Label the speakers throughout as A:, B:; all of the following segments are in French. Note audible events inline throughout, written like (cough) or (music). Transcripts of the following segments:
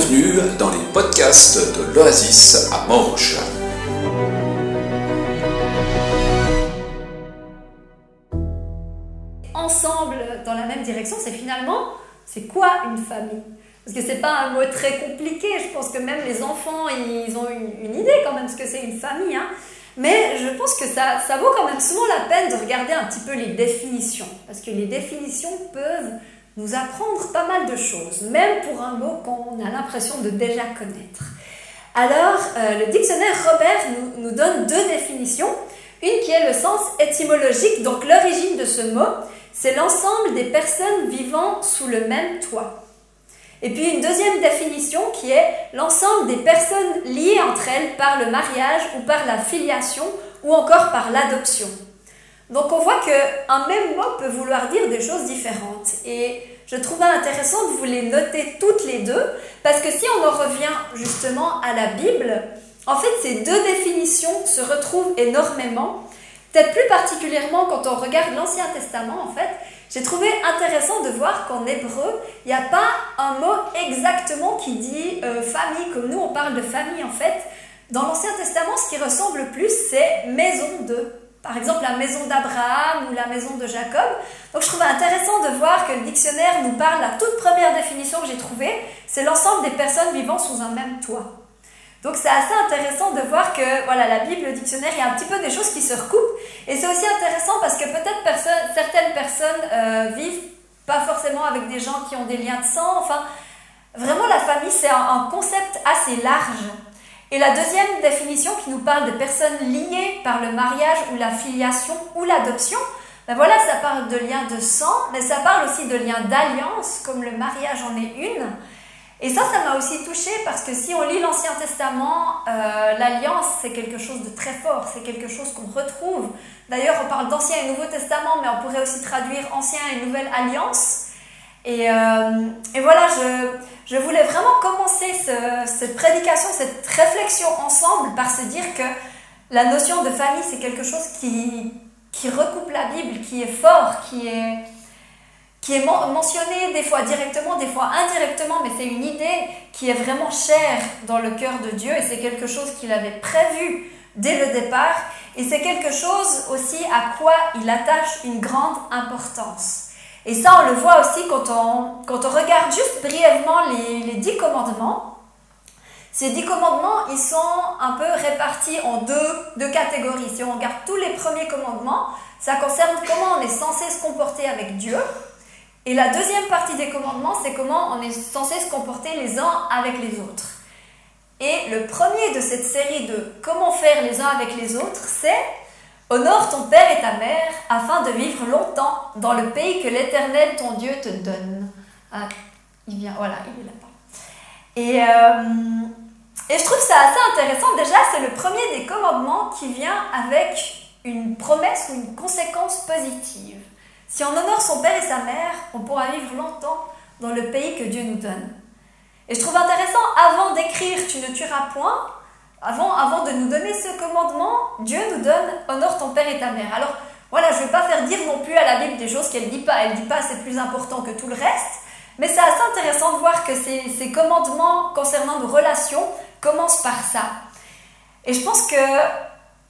A: Bienvenue dans les podcasts de l'Oasis à Morges.
B: Ensemble dans la même direction, c'est finalement, c'est quoi une famille? Parce que c'est pas un mot très compliqué, je pense que même les enfants, ils ont une, idée quand même ce que c'est une famille. Hein. Mais je pense que ça, ça vaut quand même souvent la peine de regarder un petit peu les définitions. Parce que les définitions peuvent nous apprendre pas mal de choses, même pour un mot qu'on a l'impression de déjà connaître. Alors, euh, le dictionnaire Robert nous, nous, donne deux définitions. Une qui est le sens étymologique, donc l'origine de ce mot, c'est l'ensemble des personnes vivant sous le même toit. Et puis une deuxième définition qui est l'ensemble des personnes liées entre elles par le mariage ou par la filiation ou encore par l'adoption. Donc on voit qu'un même mot peut vouloir dire des choses différentes. Et je trouvais intéressant de vous les noter toutes les deux, parce que si on en revient justement à la Bible, en fait ces deux définitions se retrouvent énormément. Peut-être plus particulièrement quand on regarde l'Ancien Testament, en fait, j'ai trouvé intéressant de voir qu'en hébreu, il n'y a pas un mot exactement qui dit euh, famille, comme nous on parle de famille en fait. Dans l'Ancien Testament, ce qui ressemble le plus, c'est maison de par exemple la maison d'Abraham ou la maison de Jacob. Donc je trouvais intéressant de voir que le dictionnaire nous parle, la toute première définition que j'ai trouvée, c'est l'ensemble des personnes vivant sous un même toit. Donc c'est assez intéressant de voir que voilà, la Bible, le dictionnaire, il y a un petit peu des choses qui se recoupent. Et c'est aussi intéressant parce que peut-être certaines personnes euh, vivent pas forcément avec des gens qui ont des liens de sang. Enfin, vraiment la famille, c'est un concept assez large. Et la deuxième définition qui nous parle de personnes liées par le mariage ou la filiation ou l'adoption, ben voilà, ça parle de liens de sang, mais ça parle aussi de liens d'alliance, comme le mariage en est une. Et ça, ça m'a aussi touchée parce que si on lit l'Ancien Testament, euh, l'alliance, c'est quelque chose de très fort, c'est quelque chose qu'on retrouve. D'ailleurs, on parle d'Ancien et Nouveau Testament, mais on pourrait aussi traduire Ancien et Nouvelle Alliance. Et, euh, et voilà, je, je voulais vraiment commencer cette prédication, cette réflexion ensemble par se dire que la notion de famille, c'est quelque chose qui, qui recoupe la Bible, qui est fort, qui est, qui est mentionné des fois directement, des fois indirectement, mais c'est une idée qui est vraiment chère dans le cœur de Dieu et c'est quelque chose qu'il avait prévu dès le départ et c'est quelque chose aussi à quoi il attache une grande importance. Et ça, on le voit aussi quand on, quand on regarde juste brièvement les, les dix commandements. Ces dix commandements, ils sont un peu répartis en deux, deux catégories. Si on regarde tous les premiers commandements, ça concerne comment on est censé se comporter avec Dieu. Et la deuxième partie des commandements, c'est comment on est censé se comporter les uns avec les autres. Et le premier de cette série de comment faire les uns avec les autres, c'est Honore ton père et ta mère afin de vivre longtemps dans le pays que l'Éternel ton Dieu te donne. Ah, il vient, voilà, il est là-bas. Et, euh, et je trouve ça assez intéressant. Déjà, c'est le premier des commandements qui vient avec une promesse ou une conséquence positive. Si on honore son père et sa mère, on pourra vivre longtemps dans le pays que Dieu nous donne. Et je trouve intéressant, avant d'écrire Tu ne tueras point, avant, de nous donner ce commandement, Dieu nous donne honore ton père et ta mère. Alors voilà, je ne vais pas faire dire non plus à la Bible des choses qu'elle ne dit pas. Elle ne dit pas c'est plus important que tout le reste. Mais c'est assez intéressant de voir que ces, commandements concernant nos relations commencent par ça. Et je pense que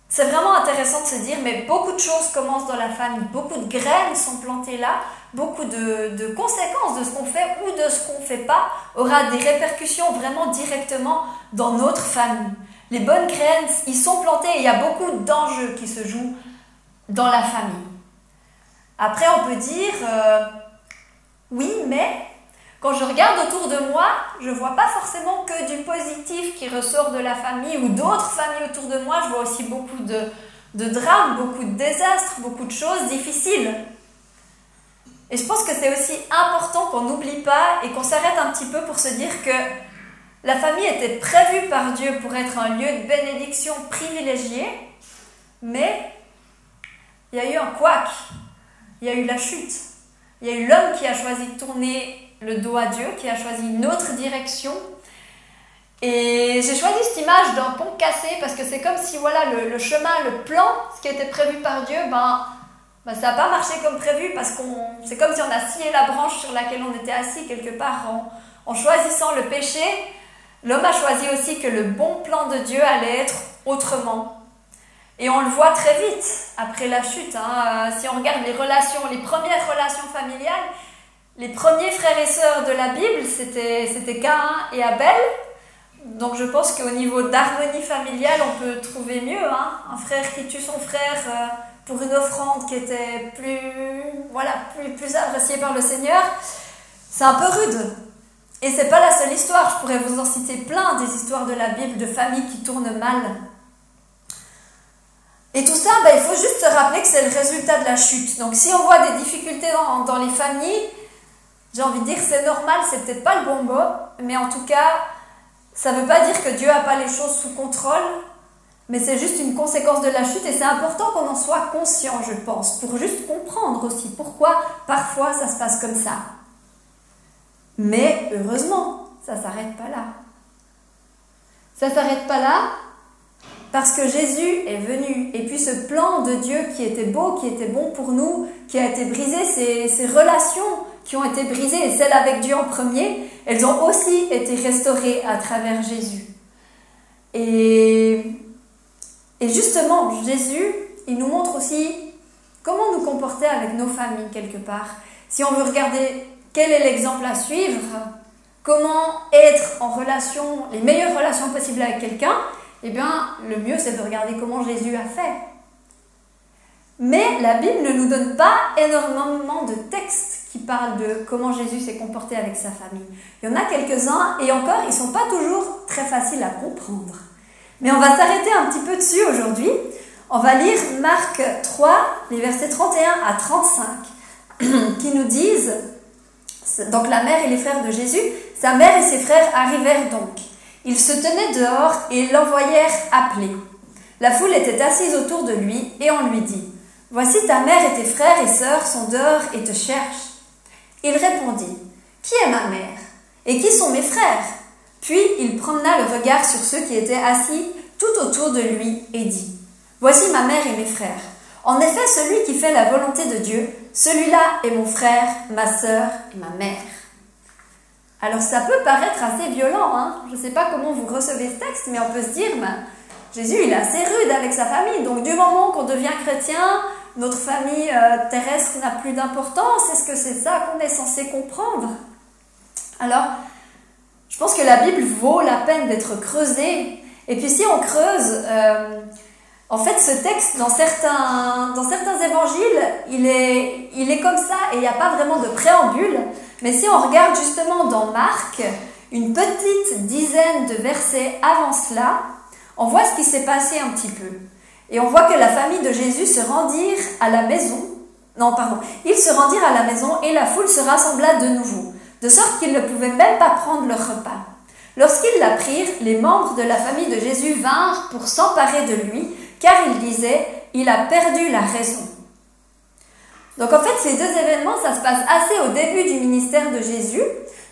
B: c'est vraiment intéressant de se dire, mais beaucoup de choses commencent dans la famille, beaucoup de graines sont plantées là, beaucoup de conséquences de ce qu'on fait ou de ce qu'on ne fait pas aura des répercussions vraiment directement dans notre famille les bonnes graines, ils sont plantés et il y a beaucoup d'enjeux qui se jouent dans la famille. Après, on peut dire, euh, oui, mais quand je regarde autour de moi, je ne vois pas forcément que du positif qui ressort de la famille ou d'autres familles autour de moi. Je vois aussi beaucoup de, de drames, beaucoup de désastres, beaucoup de choses difficiles. Et je pense que c'est aussi important qu'on n'oublie pas et qu'on s'arrête un petit peu pour se dire que la famille était prévue par Dieu pour être un lieu de bénédiction privilégié, mais il y a eu un couac, il y a eu la chute, il y a eu l'homme qui a choisi de tourner le dos à Dieu, qui a choisi une autre direction. Et j'ai choisi cette image d'un pont cassé parce que c'est comme si voilà le, chemin, le plan, ce qui était prévu par Dieu, ben, ben ça n'a pas marché comme prévu parce qu'on c'est comme si on a scié la branche sur laquelle on était assis quelque part en, en choisissant le péché l'homme a choisi aussi que le bon plan de Dieu allait être autrement. Et on le voit très vite après la chute. Hein. Si on regarde les relations, les premières relations familiales, les premiers frères et sœurs de la Bible, c'était Cain et Abel. Donc je pense qu'au niveau d'harmonie familiale, on peut trouver mieux. Hein. Un frère qui tue son frère euh, pour une offrande qui était plus, voilà, plus, plus appréciée par le Seigneur, c'est un peu rude. Et c'est pas la seule histoire. Je pourrais vous en citer plein des histoires de la Bible de familles qui tournent mal. Et tout ça, ben, il faut juste se rappeler que c'est le résultat de la chute. Donc si on voit des difficultés dans, dans les familles, j'ai envie de dire c'est normal, c'est peut-être pas le bon mot, mais en tout cas, ça ne veut pas dire que Dieu n'a pas les choses sous contrôle, mais c'est juste une conséquence de la chute et c'est important qu'on en soit conscient, je pense, pour juste comprendre aussi pourquoi parfois ça se passe comme ça. Mais heureusement, ça s'arrête pas là. Ça s'arrête pas là parce que Jésus est venu. Et puis ce plan de Dieu qui était beau, qui était bon pour nous, qui a été brisé, ces, ces relations qui ont été brisées, et celles avec Dieu en premier, elles ont aussi été restaurées à travers Jésus. Et, et justement, Jésus, il nous montre aussi comment nous comporter avec nos familles quelque part. Si on veut regarder quel est l'exemple à suivre, comment être en relation, les meilleures relations possibles avec quelqu'un, eh bien, le mieux, c'est de regarder comment Jésus a fait. Mais la Bible ne nous donne pas énormément de textes qui parlent de comment Jésus s'est comporté avec sa famille. Il y en a quelques-uns, et encore, ils ne sont pas toujours très faciles à comprendre. Mais on va s'arrêter un petit peu dessus aujourd'hui. On va lire Marc 3, les versets 31 à 35, (clears throat) qui nous disent, donc la mère et les frères de Jésus, sa mère et ses frères arrivèrent donc. Ils se tenaient dehors et l'envoyèrent appeler. La foule était assise autour de lui et on lui dit, Voici ta mère et tes frères et sœurs sont dehors et te cherchent. Il répondit, Qui est ma mère Et qui sont mes frères? Puis il promena le regard sur ceux qui étaient assis tout autour de lui et dit, Voici ma mère et mes frères. En effet, celui qui fait la volonté de Dieu, celui-là est mon frère, ma sœur et ma mère. Alors ça peut paraître assez violent, hein. Je ne sais pas comment vous recevez ce texte, mais on peut se dire, ben, Jésus il est assez rude avec sa famille, donc du moment qu'on devient chrétien, notre famille euh, terrestre n'a plus d'importance, est-ce que c'est ça qu'on est censé comprendre? Alors, je pense que la Bible vaut la peine d'être creusée, et puis si on creuse, euh, en fait ce texte dans certains, dans certains évangiles, il est, il est comme ça, et il n'y a pas vraiment de préambule, mais si on regarde justement dans Marc, une petite dizaine de versets avant cela, on voit ce qui s'est passé un petit peu. Et on voit que la famille de Jésus se rendirent à la maison. Non, pardon. Ils se rendirent à la maison et la foule se rassembla de nouveau, de sorte qu'ils ne pouvaient même pas prendre leur repas. Lorsqu'ils l'apprirent, les membres de la famille de Jésus vinrent pour s'emparer de lui, car ils disaient, il a perdu la raison. Donc en fait, ces deux événements, ça se passe assez au début du ministère de Jésus.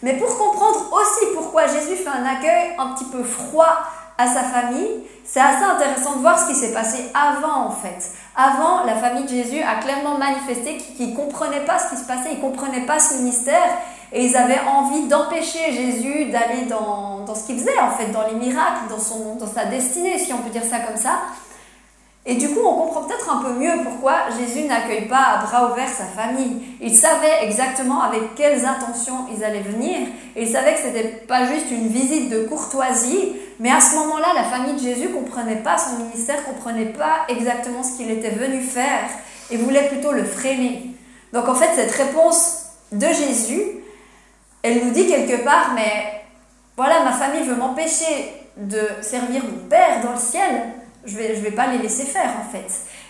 B: Mais pour comprendre aussi pourquoi Jésus fait un accueil un petit peu froid à sa famille, c'est assez intéressant de voir ce qui s'est passé avant en fait. Avant, la famille de Jésus a clairement manifesté qu'ils ne comprenaient pas ce qui se passait, ils ne comprenaient pas ce ministère et ils avaient envie d'empêcher Jésus d'aller dans, dans, ce qu'il faisait en fait, dans les miracles, dans, son, dans sa destinée, si on peut dire ça comme ça. Et du coup, on comprend peut-être un peu mieux pourquoi Jésus n'accueille pas à bras ouverts sa famille. Il savait exactement avec quelles intentions ils allaient venir. Et il savait que ce n'était pas juste une visite de courtoisie. Mais à ce moment-là, la famille de Jésus comprenait pas son ministère, comprenait pas exactement ce qu'il était venu faire et voulait plutôt le freiner. Donc en fait, cette réponse de Jésus, elle nous dit quelque part, mais voilà, ma famille veut m'empêcher de servir mon Père dans le ciel je ne vais, je vais pas les laisser faire en fait.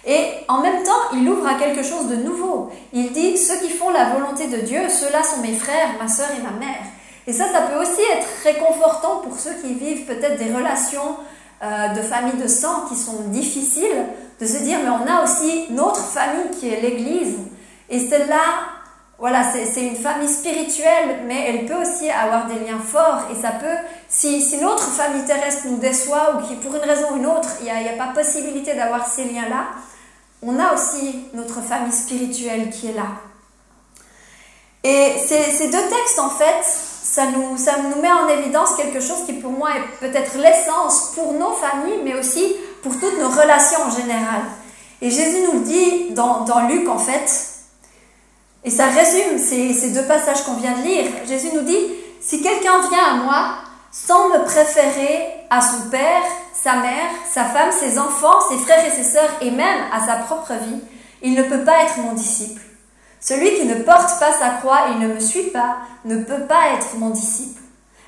B: Et en même temps, il ouvre à quelque chose de nouveau. Il dit, ceux qui font la volonté de Dieu, ceux-là sont mes frères, ma soeur et ma mère. Et ça, ça peut aussi être réconfortant pour ceux qui vivent peut-être des relations euh, de famille de sang qui sont difficiles, de se dire, mais on a aussi notre famille qui est l'Église. Et celle-là, voilà, c'est une famille spirituelle, mais elle peut aussi avoir des liens forts. Et ça peut, si, si notre famille terrestre nous déçoit ou qui, pour une raison ou une autre, il n'y a, a, pas possibilité d'avoir ces liens-là, on a aussi notre famille spirituelle qui est là. Et ces, ces deux textes, en fait, ça nous, ça nous met en évidence quelque chose qui pour moi est peut-être l'essence pour nos familles, mais aussi pour toutes nos relations en général. Et Jésus nous le dit dans, dans Luc en fait, et ça résume ces, deux passages qu'on vient de lire. Jésus nous dit, si quelqu'un vient à moi sans me préférer à son père, sa mère, sa femme, ses enfants, ses frères et ses sœurs, et même à sa propre vie, il ne peut pas être mon disciple. Celui qui ne porte pas sa croix et ne me suit pas ne peut pas être mon disciple.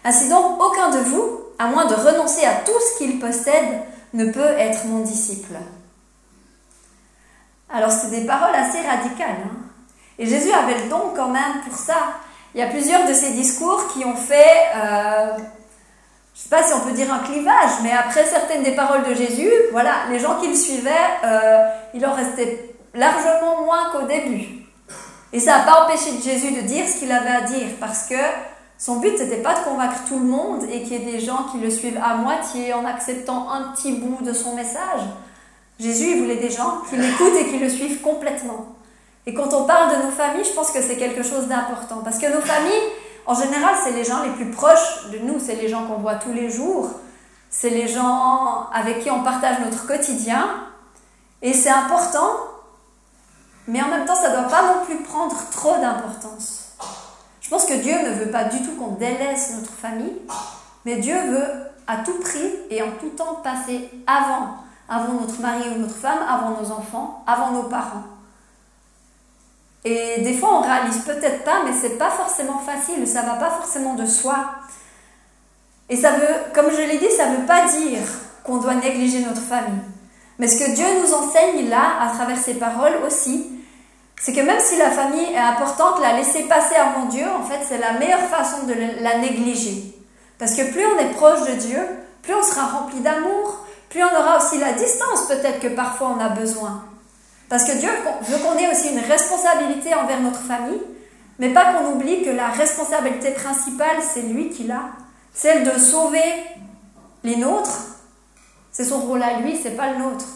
B: Ainsi donc, aucun de vous, à moins de renoncer à tout ce qu'il possède, ne peut être mon disciple. Alors, c'est des paroles assez radicales. Hein. Et Jésus avait le don quand même pour ça. Il y a plusieurs de ses discours qui ont fait, euh, je ne sais pas si on peut dire un clivage, mais après certaines des paroles de Jésus, voilà, les gens qui le suivaient, euh, il en restait largement moins qu'au début. Et ça n'a pas empêché Jésus de dire ce qu'il avait à dire, parce que son but, n'était pas de convaincre tout le monde et qu'il y ait des gens qui le suivent à moitié en acceptant un petit bout de son message. Jésus, il voulait des gens qui l'écoutent et qui le suivent complètement. Et quand on parle de nos familles, je pense que c'est quelque chose d'important. Parce que nos familles, en général, c'est les gens les plus proches de nous, c'est les gens qu'on voit tous les jours, c'est les gens avec qui on partage notre quotidien. Et c'est important mais en même temps, ça ne doit pas non plus prendre trop d'importance. Je pense que Dieu ne veut pas du tout qu'on délaisse notre famille, mais Dieu veut à tout prix et en tout temps passer avant, avant notre mari ou notre femme, avant nos enfants, avant nos parents. Et des fois, on réalise peut-être pas, mais c'est pas forcément facile, ça va pas forcément de soi. Et ça veut, comme je l'ai dit, ça veut pas dire qu'on doit négliger notre famille. Mais ce que Dieu nous enseigne là, à travers ses paroles aussi, c'est que même si la famille est importante, la laisser passer avant Dieu, en fait, c'est la meilleure façon de la négliger. Parce que plus on est proche de Dieu, plus on sera rempli d'amour, plus on aura aussi la distance peut-être que parfois on a besoin. Parce que Dieu veut qu'on ait aussi une responsabilité envers notre famille, mais pas qu'on oublie que la responsabilité principale, c'est lui qui l'a. Celle de sauver les nôtres, c'est son rôle à lui, c'est pas le nôtre.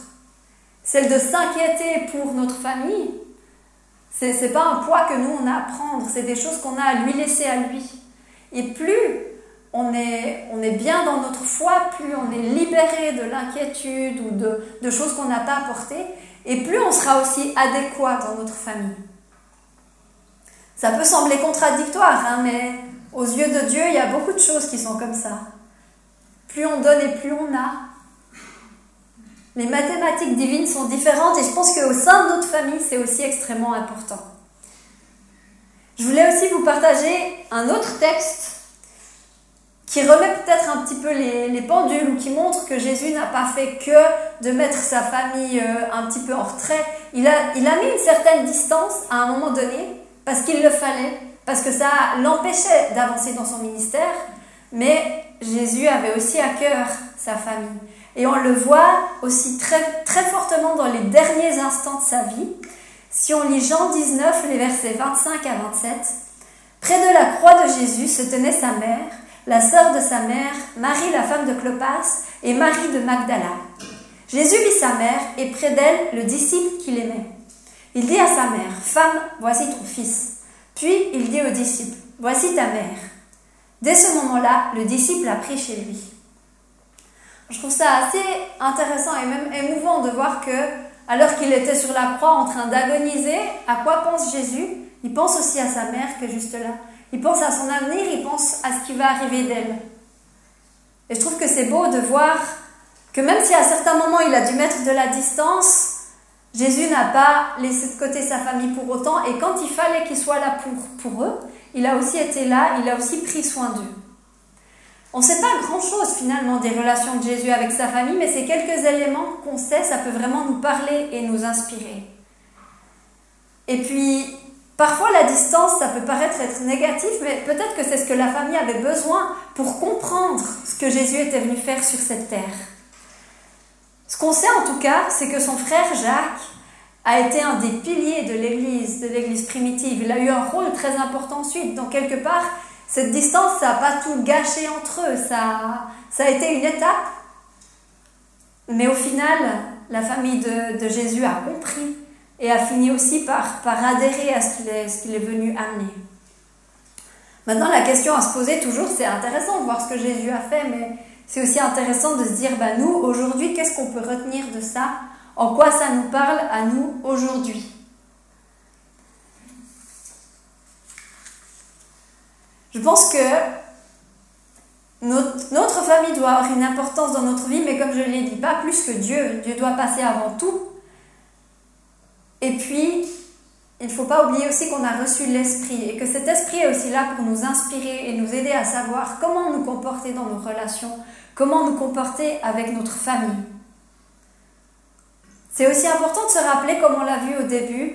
B: Celle de s'inquiéter pour notre famille, c'est pas un poids que nous on a à prendre, c'est des choses qu'on a à lui laisser à lui. Et plus on est, on est bien dans notre foi, plus on est libéré de l'inquiétude ou de, de choses qu'on n'a pas apportées, et plus on sera aussi adéquat dans notre famille. Ça peut sembler contradictoire, hein, mais aux yeux de Dieu, il y a beaucoup de choses qui sont comme ça. Plus on donne et plus on a. Les mathématiques divines sont différentes et je pense qu'au sein de notre famille, c'est aussi extrêmement important. Je voulais aussi vous partager un autre texte qui remet peut-être un petit peu les, pendules ou qui montre que Jésus n'a pas fait que de mettre sa famille euh, un petit peu en retrait. Il a, il a mis une certaine distance à un moment donné parce qu'il le fallait, parce que ça l'empêchait d'avancer dans son ministère, mais Jésus avait aussi à cœur sa famille. Et on le voit aussi très, très fortement dans les derniers instants de sa vie. Si on lit Jean 19, les versets 25 à 27, près de la croix de Jésus se tenait sa mère, la sœur de sa mère, Marie la femme de Clopas et Marie de Magdala. Jésus vit sa mère et près d'elle le disciple qu'il aimait. Il dit à sa mère, Femme, voici ton fils. Puis il dit au disciple, Voici ta mère. Dès ce moment-là, le disciple a pris chez lui. Je trouve ça assez intéressant et même émouvant de voir que, alors qu'il était sur la croix en train d'agoniser, à quoi pense Jésus? Il pense aussi à sa mère qui est juste là. Il pense à son avenir, il pense à ce qui va arriver d'elle. Et je trouve que c'est beau de voir que même si à certains moments il a dû mettre de la distance, Jésus n'a pas laissé de côté sa famille pour autant, et quand il fallait qu'il soit là pour, pour eux, il a aussi été là, il a aussi pris soin d'eux. On ne sait pas grand-chose finalement des relations de Jésus avec sa famille, mais ces quelques éléments qu'on sait, ça peut vraiment nous parler et nous inspirer. Et puis, parfois la distance, ça peut paraître être négatif, mais peut-être que c'est ce que la famille avait besoin pour comprendre ce que Jésus était venu faire sur cette terre. Ce qu'on sait en tout cas, c'est que son frère Jacques a été un des piliers de l'Église, de l'Église primitive. Il a eu un rôle très important ensuite. Donc quelque part, cette distance, ça n'a pas tout gâché entre eux, ça, ça a été une étape. Mais au final, la famille de, Jésus a compris et a fini aussi par, par adhérer à ce qu'il est, est, venu amener. Maintenant, la question à se poser toujours, c'est intéressant de voir ce que Jésus a fait, mais c'est aussi intéressant de se dire, bah, nous, aujourd'hui, qu'est-ce qu'on peut retenir de ça? En quoi ça nous parle à nous aujourd'hui? Je pense que notre, famille doit avoir une importance dans notre vie, mais comme je l'ai dit, pas plus que Dieu. Dieu doit passer avant tout. Et puis, il ne faut pas oublier aussi qu'on a reçu l'Esprit et que cet Esprit est aussi là pour nous inspirer et nous aider à savoir comment nous comporter dans nos relations, comment nous comporter avec notre famille. C'est aussi important de se rappeler, comme on l'a vu au début,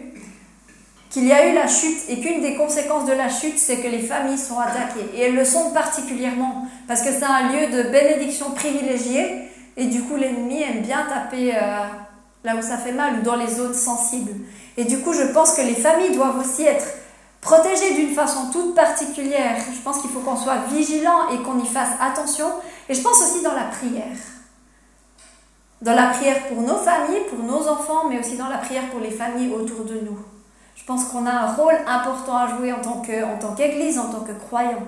B: qu'il y a eu la chute et qu'une des conséquences de la chute, c'est que les familles sont attaquées. Et elles le sont particulièrement parce que c'est un lieu de bénédiction privilégiée et du coup l'ennemi aime bien taper euh, là où ça fait mal ou dans les zones sensibles. Et du coup je pense que les familles doivent aussi être protégées d'une façon toute particulière. Je pense qu'il faut qu'on soit vigilant et qu'on y fasse attention. Et je pense aussi dans la prière. Dans la prière pour nos familles, pour nos enfants, mais aussi dans la prière pour les familles autour de nous. Je pense qu'on a un rôle important à jouer en tant qu'Église, en tant que croyant.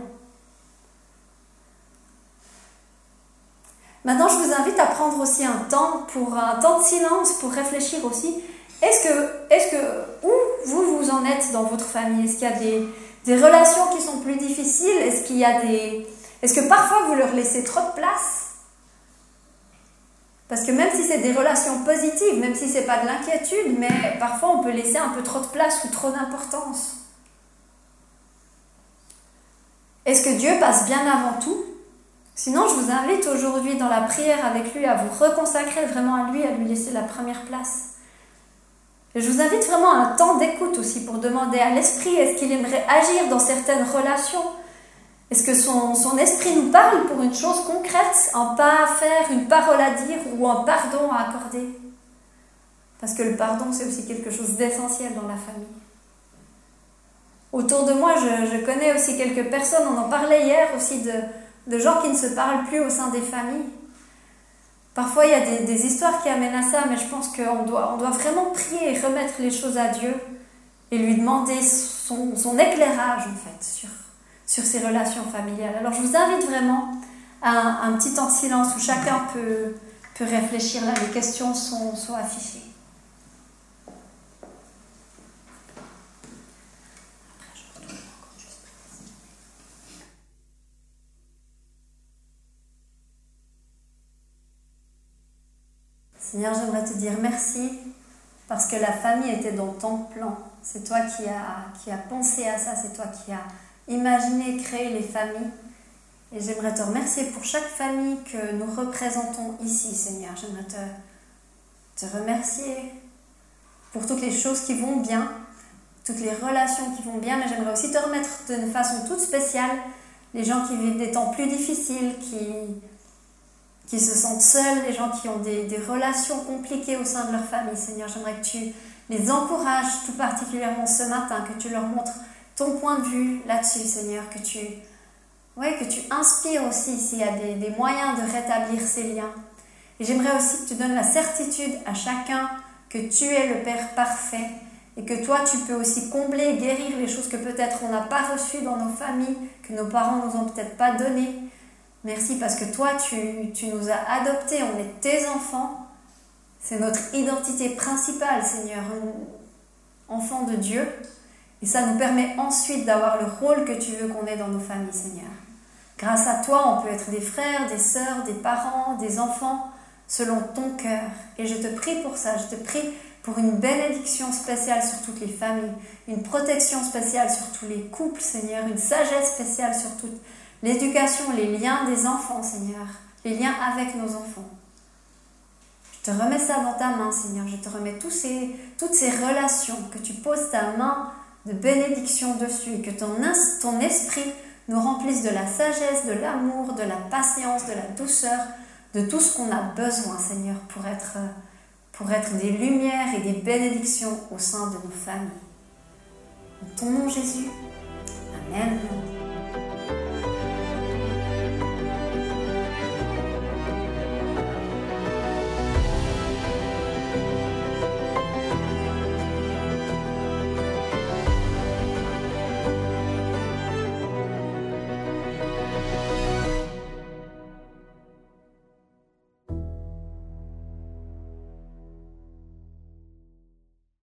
B: Maintenant, je vous invite à prendre aussi un temps pour un temps de silence pour réfléchir aussi. Est-ce que, est que, où vous vous en êtes dans votre famille? Est-ce qu'il y a des, des relations qui sont plus difficiles? Est-ce qu'il y a des, est-ce que parfois vous leur laissez trop de place? Parce que même si c'est des relations positives, même si c'est pas de l'inquiétude, mais parfois on peut laisser un peu trop de place ou trop d'importance. Est-ce que Dieu passe bien avant tout? Sinon, je vous invite aujourd'hui dans la prière avec lui à vous reconsacrer vraiment à lui, à lui laisser la première place. Je vous invite vraiment à un temps d'écoute aussi pour demander à l'Esprit est-ce qu'il aimerait agir dans certaines relations? Est-ce que son, esprit nous parle pour une chose concrète, un pas à faire, une parole à dire ou un pardon à accorder? Parce que le pardon, c'est aussi quelque chose d'essentiel dans la famille. Autour de moi, je, connais aussi quelques personnes, on en parlait hier aussi, de, gens qui ne se parlent plus au sein des familles. Parfois, il y a des, histoires qui amènent à ça, mais je pense qu'on doit, on doit vraiment prier et remettre les choses à Dieu et lui demander son, éclairage, en fait, sur, sur ces relations familiales. Alors je vous invite vraiment à un, petit temps de silence où chacun peut, peut réfléchir là, les questions sont, sont affichées. Seigneur, j'aimerais te dire merci parce que la famille était dans ton plan. C'est toi qui as, qui as pensé à ça, c'est toi qui as imaginer, créer les familles. Et j'aimerais te remercier pour chaque famille que nous représentons ici, Seigneur. J'aimerais te, te remercier pour toutes les choses qui vont bien, toutes les relations qui vont bien, mais j'aimerais aussi te remettre d'une façon toute spéciale les gens qui vivent des temps plus difficiles, qui, qui se sentent seuls, les gens qui ont des, des relations compliquées au sein de leur famille. Seigneur, j'aimerais que tu les encourages tout particulièrement ce matin, que tu leur montres ton point de vue là-dessus, Seigneur, que tu, ouais, que tu inspires aussi s'il y a des, des, moyens de rétablir ces liens. Et j'aimerais aussi que tu donnes la certitude à chacun que tu es le Père parfait et que toi, tu peux aussi combler, guérir les choses que peut-être on n'a pas reçues dans nos familles, que nos parents nous ont peut-être pas données. Merci parce que toi, tu, nous as adoptés, on est tes enfants. C'est notre identité principale, Seigneur, enfant de Dieu. Et ça nous permet ensuite d'avoir le rôle que tu veux qu'on ait dans nos familles, Seigneur. Grâce à toi, on peut être des frères, des sœurs, des parents, des enfants, selon ton cœur. Et je te prie pour ça, je te prie pour une bénédiction spéciale sur toutes les familles, une protection spéciale sur tous les couples, Seigneur, une sagesse spéciale sur toute l'éducation, les liens des enfants, Seigneur, les liens avec nos enfants. Je te remets ça dans ta main, Seigneur. Je te remets tous ces, toutes ces relations que tu poses ta main de bénédiction dessus, que ton, esprit nous remplisse de la sagesse, de l'amour, de la patience, de la douceur, de tout ce qu'on a besoin, Seigneur, pour être, pour être des lumières et des bénédictions au sein de nos familles. En ton nom, Jésus.